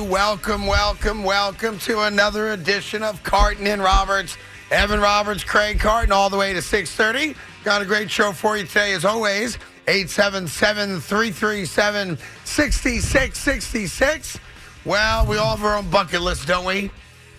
Welcome, welcome, welcome to another edition of Carton and Roberts. Evan Roberts, Craig Carton, all the way to 6:30. Got a great show for you today, as always. 877-337-6666. Well, we all have our own bucket list, don't we?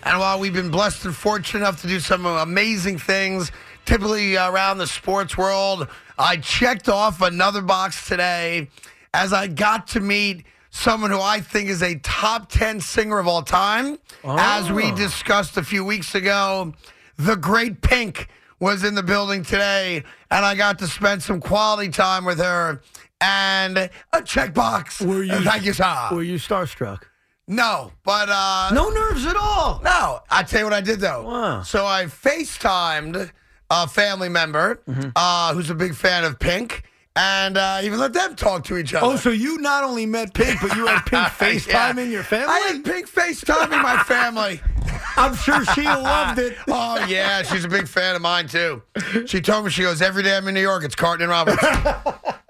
And while we've been blessed and fortunate enough to do some amazing things, typically around the sports world, I checked off another box today as I got to meet someone who I think is a top 10 singer of all time. As we discussed a few weeks ago, the great Pink was in the building today, and I got to spend some quality time with her and a checkbox. Were you- Thank you, sir. Were you starstruck? No, but uh, No nerves at all. no. I tell you what I did though. Wow. So I FaceTimed a family member Mm-hmm. uh, who's a big fan of Pink, and uh, even let them talk to each other. Oh, so you not only met Pink, but you had Pink FaceTime in your family? I had Pink FaceTime in my family. I'm sure she loved it. Oh yeah, she's a big fan of mine too. She told me she goes every day I'm in New York. It's Carton and Roberts,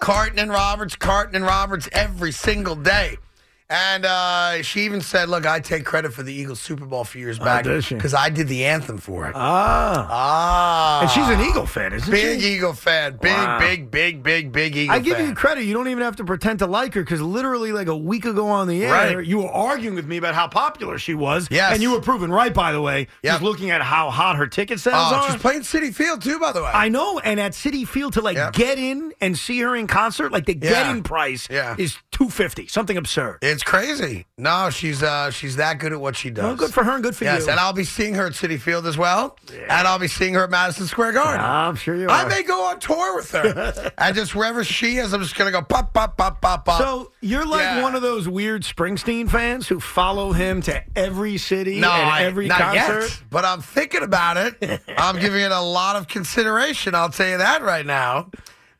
Carton and Roberts, Carton and Roberts every single day. And uh, she even said, "Look, I take credit for the Eagles Super Bowl a few years back does she? because I did the anthem for it." Ah. ah, And she's an Eagle fan, isn't big she? Eagle fan, big, Wow. big, big, big, big Eagle. I give fan. you credit. You don't even have to pretend to like her because literally, like a week ago on the air, Right. you were arguing with me about how popular she was. Yes. And you were proven right, by the way, Yep. just looking at how hot her ticket sales Oh, are. she's playing Citi Field too, by the way. I know, and at Citi Field to like Yep. get in and see her in concert, like the Yeah. get-in price Yeah. is two fifty, something absurd. it's crazy. No, she's uh, she's that good at what she does. Well, good for her and good for Yes, you. and I'll be seeing her at Citi Field as well, and I'll be seeing her at Madison Square Garden. I'm sure you I are. may go on tour with her, and just wherever she is, I'm just gonna go pop, pop, pop, pop, pop. So you're like Yeah. one of those weird Springsteen fans who follow him to every city no, and I- every not concert. yet, but I'm thinking about it. I'm giving it a lot of consideration. I'll tell you that right now.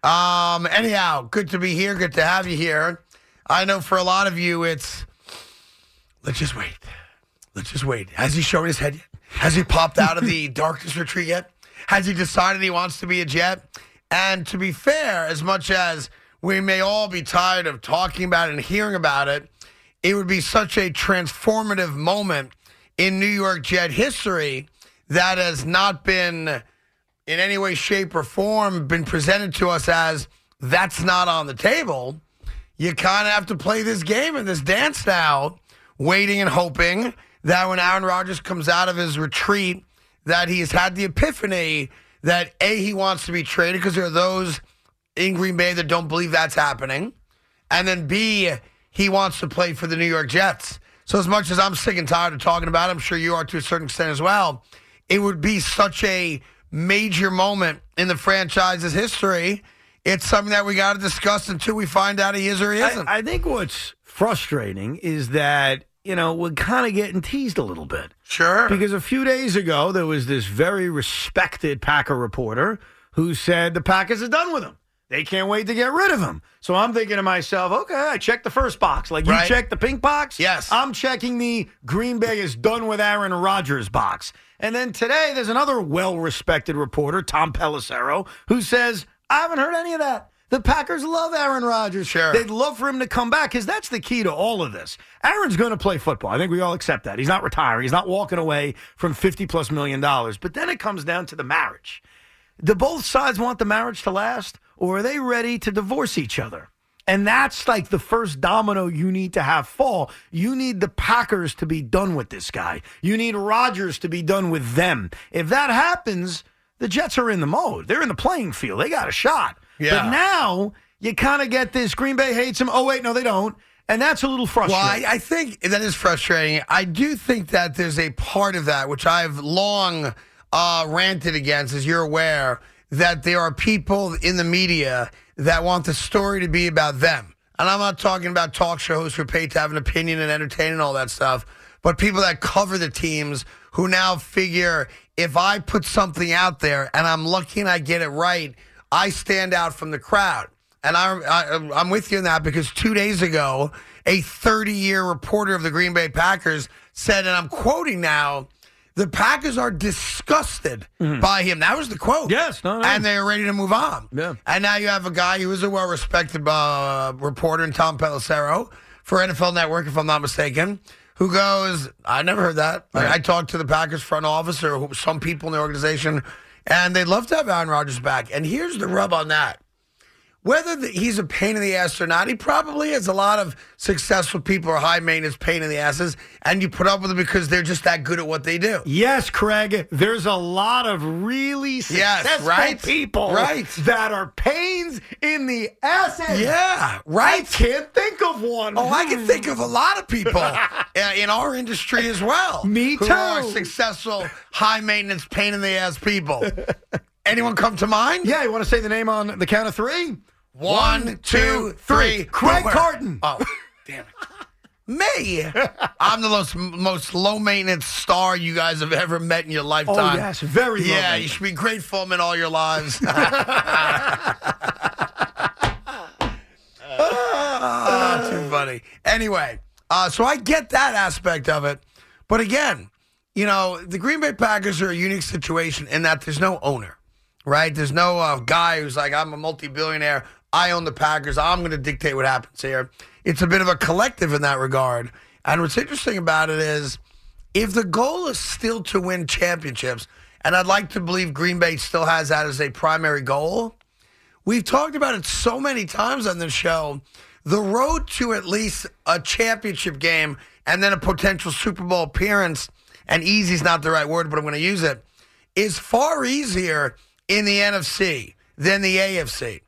Um, anyhow, good to be here. Good to have you here. I know for a lot of you, it's let's just wait. Let's just wait. Has he shown his head yet? Has he popped out of the darkness retreat yet? Has he decided he wants to be a Jet? And to be fair, as much as we may all be tired of talking about it and hearing about it, it would be such a transformative moment in New York Jet history that has not been in any way, shape, or form been presented to us as that's not on the table. You kind of have to play this game and this dance now, waiting and hoping that when Aaron Rodgers comes out of his retreat, that he has had the epiphany that A, he wants to be traded because there are those in Green Bay that don't believe that's happening. And then B, he wants to play for the New York Jets. So as much as I'm sick and tired of talking about it, I'm sure you are to a certain extent as well. It would be such a major moment in the franchise's history. It's something that we got to discuss until we find out he is or he isn't. I, I think what's frustrating is that you know we're kind of getting teased a little bit. sure. Because a few days ago, there was this very respected Packer reporter who said the Packers are done with him. They can't wait to get rid of him. So I'm thinking to myself, okay, I checked the first box. Like you Right. checked the pink box? Yes. I'm checking the Green Bay is done with Aaron Rodgers box. And then today, there's another well respected reporter, Tom Pelissero, who says, I haven't heard any of that. The Packers love Aaron Rodgers. Sure. They'd love for him to come back because that's the key to all of this. Aaron's going to play football. I think we all accept that. He's not retiring. He's not walking away from 50 plus million dollars. But then it comes down to the marriage. Do both sides want the marriage to last or are they ready to divorce each other? And that's like the first domino you need to have fall. You need the Packers to be done with this guy. You need Rodgers to be done with them. If that happens, the Jets are in the mode. They're in the playing field. They got a shot. Yeah. But now you kind of get this Green Bay hates him. Oh, wait, no, they don't. And that's a little frustrating. Well, I, I think that is frustrating. I do think that there's a part of that which I've long uh, ranted against, as you're aware, that there are people in the media that want the story to be about them. And I'm not talking about talk show hosts who are paid to have an opinion and entertain and all that stuff, but people that cover the teams who now figure if I put something out there and I'm lucky and I get it right, I stand out from the crowd. And I, I, I'm with you on that because two days ago, a 30 year reporter of the Green Bay Packers said, and I'm quoting now, the Packers are disgusted by him. That was the quote. Yes, no, no. And they're ready to move on. Yeah. And now you have a guy who is a well respected uh, reporter in Tom Pelissero for NFL Network, if I'm not mistaken, who goes, I never heard that. Like, I talked to the Packers front office or some people in the organization, and they'd love to have Aaron Rodgers back. And here's the rub on that. Whether the, he's a pain in the ass or not, he probably is. A lot of successful people are high maintenance pain in the asses, and you put up with them because they're just that good at what they do. Yes, Craig. There's a lot of really Yes, successful right? people Right. that are pains in the asses. Yeah, I right. can't think of one. Oh, I can think of a lot of people uh, in our industry as well. Me too. who are successful, high maintenance, pain in the ass people. Anyone come to mind? Yeah, you want to say the name on the count of three? One, two, three. Craig Where? Carton. Oh, damn it. Me. I'm the most, most low maintenance star you guys have ever met in your lifetime. Oh, yes, very low Yeah, you maintenance. should be grateful I'm in all your lives. Ah, too funny. Anyway, uh, so I get that aspect of it. But again, you know, the Green Bay Packers are a unique situation in that there's no owner, right? There's no uh, guy who's like, I'm a multi billionaire. I own the Packers. I'm going to dictate what happens here. It's a bit of a collective in that regard. And what's interesting about it is if the goal is still to win championships, and I'd like to believe Green Bay still has that as a primary goal, We've talked about it so many times on this show. The road to at least a championship game and then a potential Super Bowl appearance, and easy is not the right word, but I'm going to use it, is far easier in the NFC than the AFC.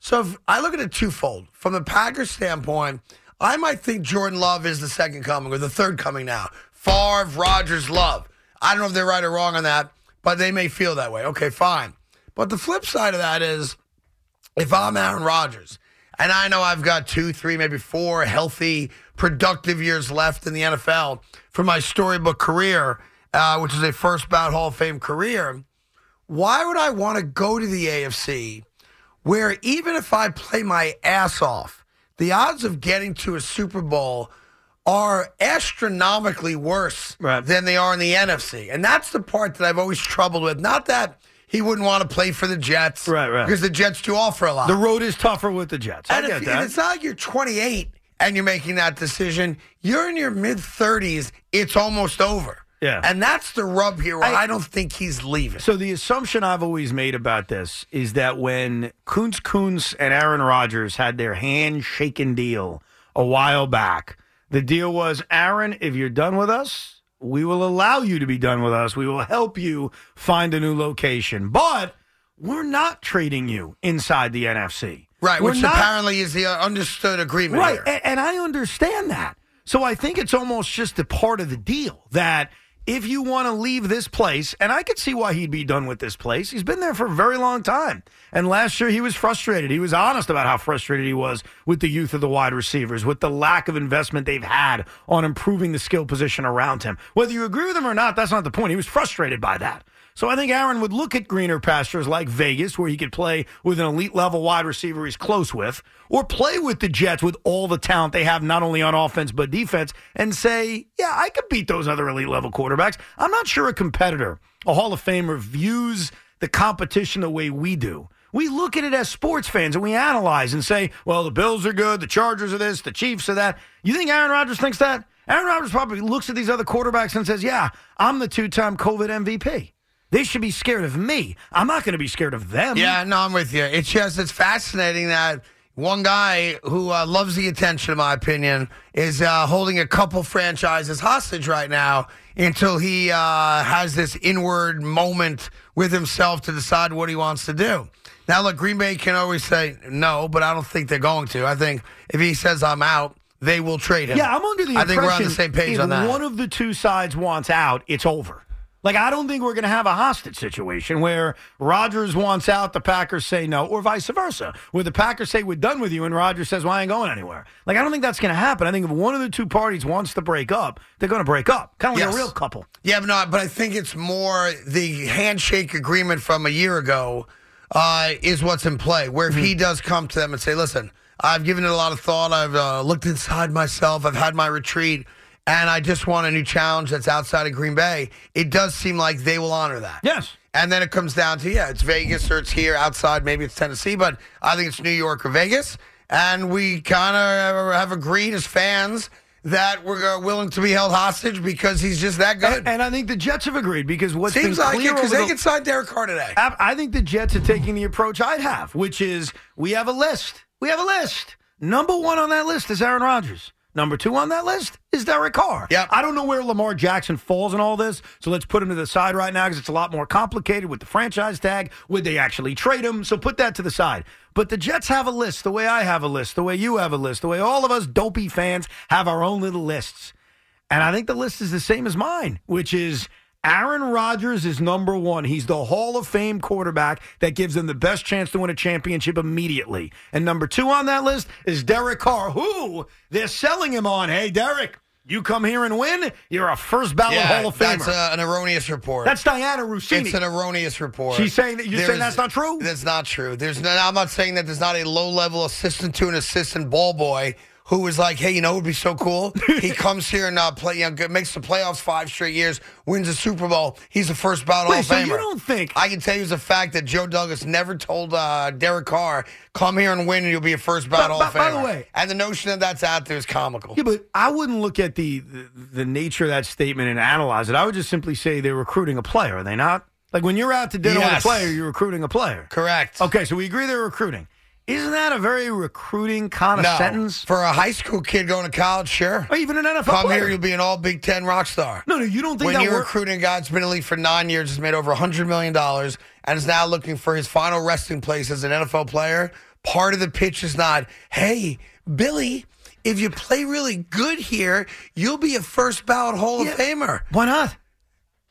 So if I look at it twofold. From the Packers standpoint, I might think Jordan Love is the second coming or the third coming now. Favre, Rodgers, Love. I don't know if they're right or wrong on that, but they may feel that way. Okay, fine. But the flip side of that is if I'm Aaron Rodgers and I know I've got two, three, maybe four healthy, productive years left in the NFL for my storybook career, uh, which is a first ballot Hall of Fame career, why would I want to go to the AFC where even if I play my ass off, the odds of getting to a Super Bowl are astronomically worse Right. than they are in the NFC. And that's the part that I've always troubled with. Not that he wouldn't want to play for the Jets. Right, right. Because the Jets do offer a lot. The road is tougher with the Jets. I and, get if, that. and it's not like you're 28 and you're making that decision. You're in your mid 30s. It's almost over. Yeah. And that's the rub here. Where I- I, don't think he's leaving. So the assumption I've always made about this is that when Kuntz Kuntz and Aaron Rodgers had their handshaking deal a while back, the deal was Aaron, if you're done with us, we will allow you to be done with us. We will help you find a new location. But we're not trading you inside the NFC. right. We're Which not- apparently is the understood agreement Right. And, and I understand that. So I think it's almost just a part of the deal that if you want to leave this place, and I could see why he'd be done with this place. He's been there for a very long time. And last year he was frustrated. He was honest about how frustrated he was with the youth of the wide receivers, with the lack of investment they've had on improving the skill position around him. Whether you agree with him or not, that's not the point. He was frustrated by that. So I think Aaron would look at greener pastures like Vegas, where he could play with an elite level wide receiver he's close with, or play with the Jets with all the talent they have, not only on offense but defense, and say, yeah, I could beat those other elite level quarterbacks. I'm not sure a competitor, a Hall of Famer, views the competition the way we do. We look at it as sports fans and we analyze and say, well, the Bills are good, the Chargers are this, the Chiefs are that. You think Aaron Rodgers thinks that? Aaron Rodgers probably looks at these other quarterbacks and says, yeah, I'm the two time COVID MVP. They should be scared of me. I'm not going to be scared of them. Yeah, no, I'm with you. It's just it's fascinating that One guy who uh, loves the attention, in my opinion, is uh, holding a couple franchises hostage right now until he uh, has this inward moment with himself to decide what he wants to do. Now, look, Green Bay can always say no, but I don't think they're going to. I think if he says I'm out, they will trade him. Yeah, I'm under the I impression think we're on the same page on that. one of the two sides wants out, it's over. Like I don't think we're going to have a hostage situation where Rodgers wants out, the Packers say no, or vice versa, where the Packers say we're done with you, and Rodgers says, "Well, I ain't going anywhere." Like I don't think that's going to happen. I think if one of the two parties wants to break up, they're going to break up, kind of like Yes. a real couple. Yeah, but no, but I think it's more the handshake agreement from a year ago uh, is what's in play. Where if he does come to them and say, "Listen, I've given it a lot of thought. I've uh, looked inside myself. I've had my retreat, and I just want a new challenge that's outside of Green Bay," it does seem like they will honor that. Yes. And then it comes down to yeah, it's Vegas or it's here outside. Maybe it's Tennessee, but I think it's New York or Vegas. And we kind of have agreed as fans that we're uh, willing to be held hostage because he's just that good. And, and I think the Jets have agreed because what's Seems like clear it because they the- could sign Derek Carr today. I think the Jets are taking the approach I'd have, which is we have a list. We have a list. Number one on that list is Aaron Rodgers. Number two on that list is Derek Carr. Yeah. I don't know where Lamar Jackson falls in all this, so let's put him to the side right now because it's a lot more complicated with the franchise tag. Would they actually trade him? So put that to the side. But the Jets have a list the way I have a list, the way you have a list, the way all of us dopey fans have our own little lists. And I think the list is the same as mine, which is Aaron Rodgers is number one. He's the Hall of Fame quarterback that gives them the best chance to win a championship immediately. And number two on that list is Derek Carr, who they're selling him on. Hey, Derek, you come here and win, you're a first ballot Hall of Famer. that's uh, an erroneous report. That's Dianna Russini. it's an erroneous report. She's saying that- you're saying that's not true? That's not true. There's no, I'm not saying that there's not a low level assistant to an assistant ball boy who was like, hey, you know, it would be so cool. he comes here and uh, play, you know, makes the playoffs five straight years, wins the Super Bowl. He's the first ballot Hall of so Famer. you don't think- I can tell you as a fact that Joe Douglas never told uh, Derek Carr, "Come here and win, and you'll be a first By- Hall of by- by the way- and the notion that that's out there is comical. Yeah, but I wouldn't look at the, the the nature of that statement and analyze it. I would just simply say they're recruiting a player, are they not? Like when you're out to dinner Yes. with a player, you're recruiting a player. Correct. Okay, so we agree they're recruiting. Isn't that a very recruiting kind of No, sentence? for a high school kid going to college, sure. Or even an NFL Come player? here, you'll be an all Big Ten rock star. no, no, you don't think when that you're work- recruiting a guy that's been in the league for nine years, has made over $100 million, and is now looking for his final resting place as an NFL player, part of the pitch is not, hey, Billy, if you play really good here, you'll be a first ballot Hall Yeah. of Famer. Why not?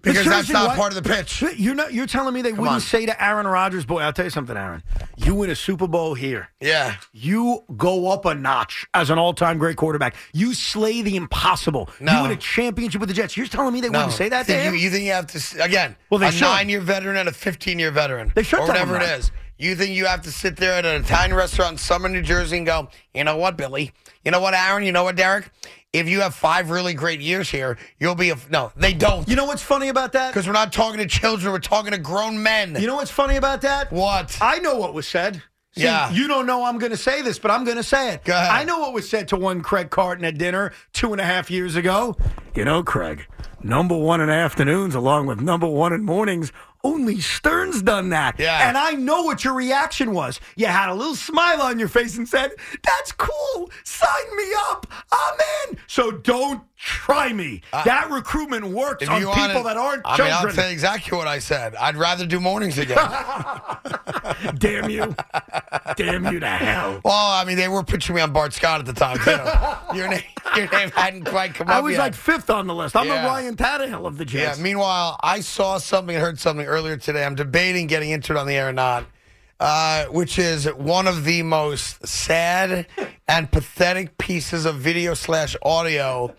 Because that's not why- part of the pitch. You're not. You're telling me they wouldn't on. say to Aaron Rodgers, "Boy, I'll tell you something, Aaron. You win a Super Bowl here. Yeah. You go up a notch as an all-time great quarterback. You slay the impossible. You win a championship with the Jets. You're telling me they No. wouldn't say that to you, you think you have to, again, Well, they a should. nine year veteran and a 15 year veteran. They should Or whatever it is. You think you have to sit there at an Italian restaurant in Summit New Jersey and go, you know what, Billy? You know what, Aaron? You know what, Derek? If you have five really great years here, you'll be a. No, they don't. You know what's funny about that? Because we're not talking to children, we're talking to grown men. You know what's funny about that? what? I know what was said. See, Yeah. You don't know I'm going to say this, but I'm going to say it. Go ahead. I know what was said to one Craig Carton at dinner two and a half years ago. You know, Craig, number one in afternoons along with number one in mornings. Only Stern's done that. Yeah. And I know what your reaction was. You had a little smile on your face and said, That's cool. Sign me up. I'm in. So don't try me. that recruitment works on people wanna- that aren't I mean. I'll you exactly what I said. I'd rather do mornings again. Damn you. Damn you to hell. well, I mean, they were pitching me on Bart Scott at the time, too. your, name, your name hadn't quite come up I was yet. like fifth on the list. I'm Yeah. the Ryan Tannehill of the Yeah. Meanwhile, I saw something and heard something earlier today. I'm debating getting into it on the air or not, uh, which is one of the most sad and pathetic pieces of video slash audio.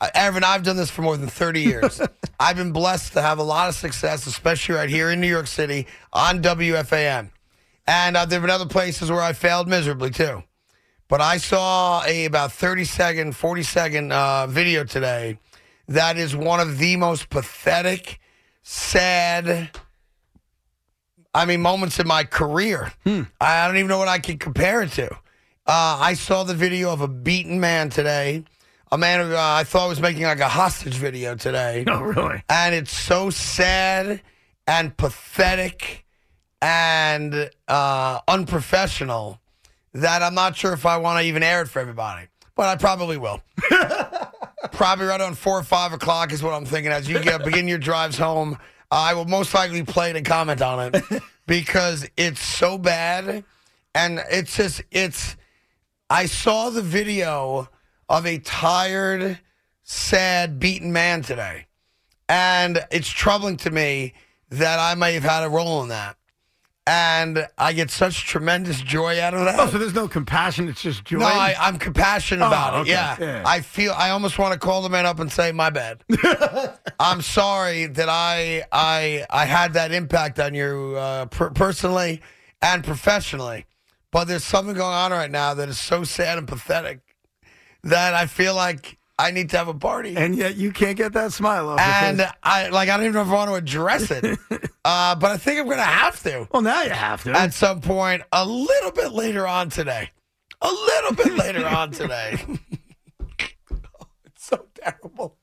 Uh, Evan, I've done this for more than 30 years. I've been blessed to have a lot of success, especially right here in New York City on WFAN. And uh, there have been other places where I failed miserably too. But I saw a about 30 second, 40 second uh, video today that is one of the most pathetic, sad, I mean, moments in my career. I don't even know what I can compare it to. Uh, I saw the video of a beaten man today, a man who uh, I thought was making like a hostage video today. Oh, really? And it's so sad and pathetic and uh, unprofessional that I'm not sure if I want to even air it for everybody, but I probably will. probably right on four or five o'clock is what I'm thinking. As you get begin your drives home, I will most likely play it and comment on it because it's so bad, and it's just it's. I saw the video of a tired, sad, beaten man today, and it's troubling to me that I may have had a role in that. And I get such tremendous joy out of that. Oh, so there's no compassion. It's just joy. No, I, I'm compassionate Oh, about it. Yeah. Yeah. I feel I almost want to call the man up and say, "My bad. I'm sorry that I I I had that impact on you uh, per- personally and professionally." But there's something going on right now that is so sad and pathetic that I feel like I need to have a party. and yet you can't get that smile off. And. I like I don't even know if I want to address it, uh, but I think I'm going to have to well, now you have to. at some point a little bit later on today. A little bit later on today. it's so terrible.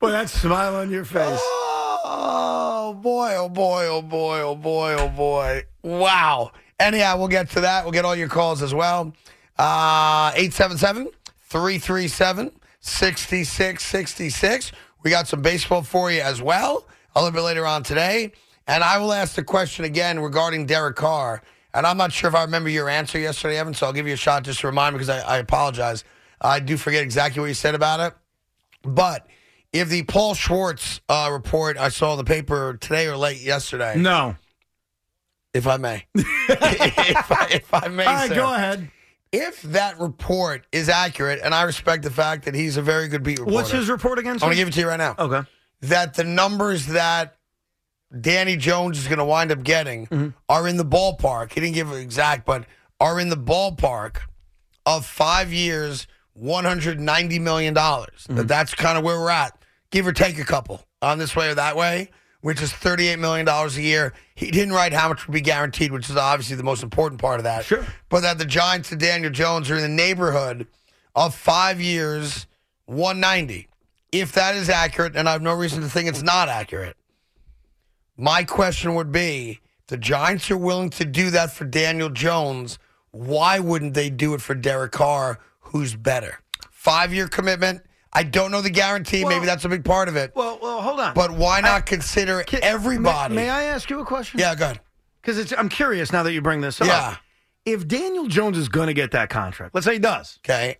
Boy, that smile on your face. Oh boy, oh boy, oh boy, oh boy, oh boy. Wow. Anyhow, we'll get to that. We'll get all your calls as well. Uh 877-337-6666. We got some baseball for you as well a little bit later on today. And I will ask the question again regarding Derek Carr. And I'm not sure if I remember your answer yesterday, Evan, so I'll give you a shot just to remind me because I, I apologize. I do forget exactly what you said about it. But if the Paul Schwartz uh, report I saw in the paper today or late yesterday, No. if I may, if, I, if I may, All right, sir, go ahead. If that report is accurate, and I respect the fact that he's a very good beat reporter, What's his report again? I'm going to give it to you right now. Okay. That the numbers that Danny Jones is going to wind up getting Mm-hmm. are in the ballpark. He didn't give it exact, but are in the ballpark of five years, $190 million. Mm-hmm. That that's kind of where we're at, give or take a couple on this way or that way, which is $38 million a year. He didn't write how much would be guaranteed, which is obviously the most important part of that. Sure. But that the Giants and Daniel Jones are in the neighborhood of five years, 190. If that is accurate, and I have no reason to think it's not accurate, my question would be the Giants are willing to do that for Daniel Jones. Why wouldn't they do it for Derek Carr, who's better? Five year commitment. I don't know the guarantee. Well- Maybe that's a big part of it. Well, well, hold on. But why not I- consider Can- everybody? May, may I ask you a question? Yeah, good. Because it's I'm curious now that you bring this up. Yeah. If Daniel Jones is going to get that contract, let's say he does, Okay.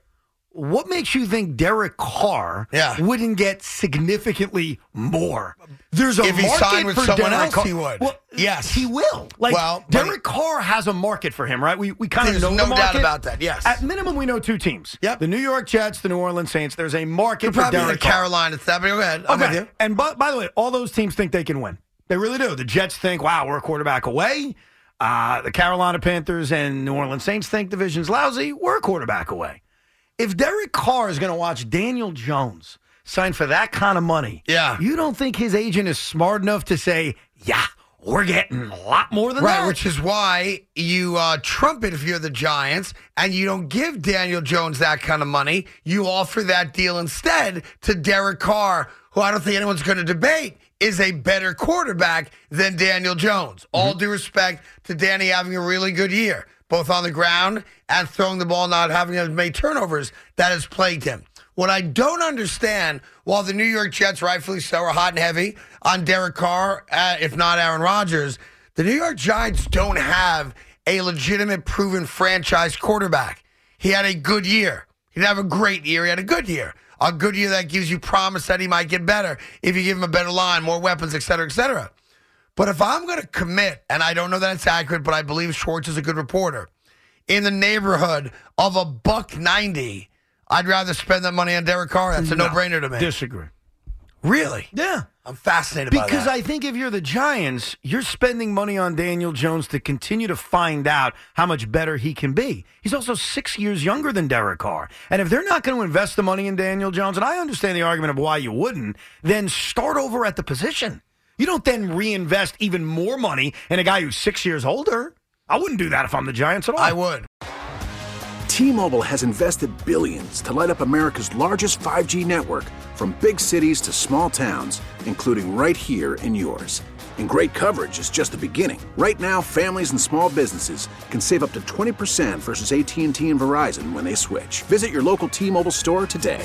What makes you think Derek Carr Yeah. wouldn't get significantly more? There's a If he market signed with for someone Derek else, he would. Well, Yes. he will. Like Well, Derek Carr has a market for him, right? We we kind of know no doubt about that, yes. At minimum, we know two teams. Yep. The New York Jets, the New Orleans Saints. There's a market You're for Derek Carr. Carolina. It's that, but go ahead. I'm you. And by, by the way, all those teams think they can win. They really do. The Jets think, wow, we're a quarterback away. Uh, the Carolina Panthers and New Orleans Saints think division's lousy. We're a quarterback away. If Derek Carr is going to watch Daniel Jones sign for that kind of money, Yeah. you don't think his agent is smart enough to say, yeah, we're getting a lot more than Right, that? which is why you uh, trumpet if you're the Giants and you don't give Daniel Jones that kind of money. You offer that deal instead to Derek Carr, who I don't think anyone's going to debate is a better quarterback than Daniel Jones. All due respect to Danny having a really good year, both on the ground and throwing the ball, not having as many turnovers that has plagued him. What I don't understand, while the New York Jets, rightfully so, are hot and heavy on Derek Carr, uh, if not Aaron Rodgers, the New York Giants don't have a legitimate, proven franchise quarterback. He had a good year. He didn't have a great year. He had a good year. A good year that gives you promise that he might get better if you give him a better line, more weapons, et cetera, et cetera. But if I'm going to commit, and I don't know that it's accurate, but I believe Schwartz is a good reporter, in the neighborhood of a buck 90, I'd rather spend that money on Derek Carr. That's a no brainer to me. Disagree. really? Yeah. I'm fascinated by Because. I think if you're the Giants, you're spending money on Daniel Jones to continue to find out how much better he can be. He's also six years younger than Derek Carr. And if they're not going to invest the money in Daniel Jones, and I understand the argument of why you wouldn't, then start over at the position. You don't then reinvest even more money in a guy who's six years older. I wouldn't do that if I'm the Giants at all. I would. T-Mobile has invested billions to light up America's largest 5G network from big cities to small towns, including right here in yours. And great coverage is just the beginning. Right now, families and small businesses can save up to 20% versus AT&T and Verizon when they switch. Visit your local T-Mobile store today.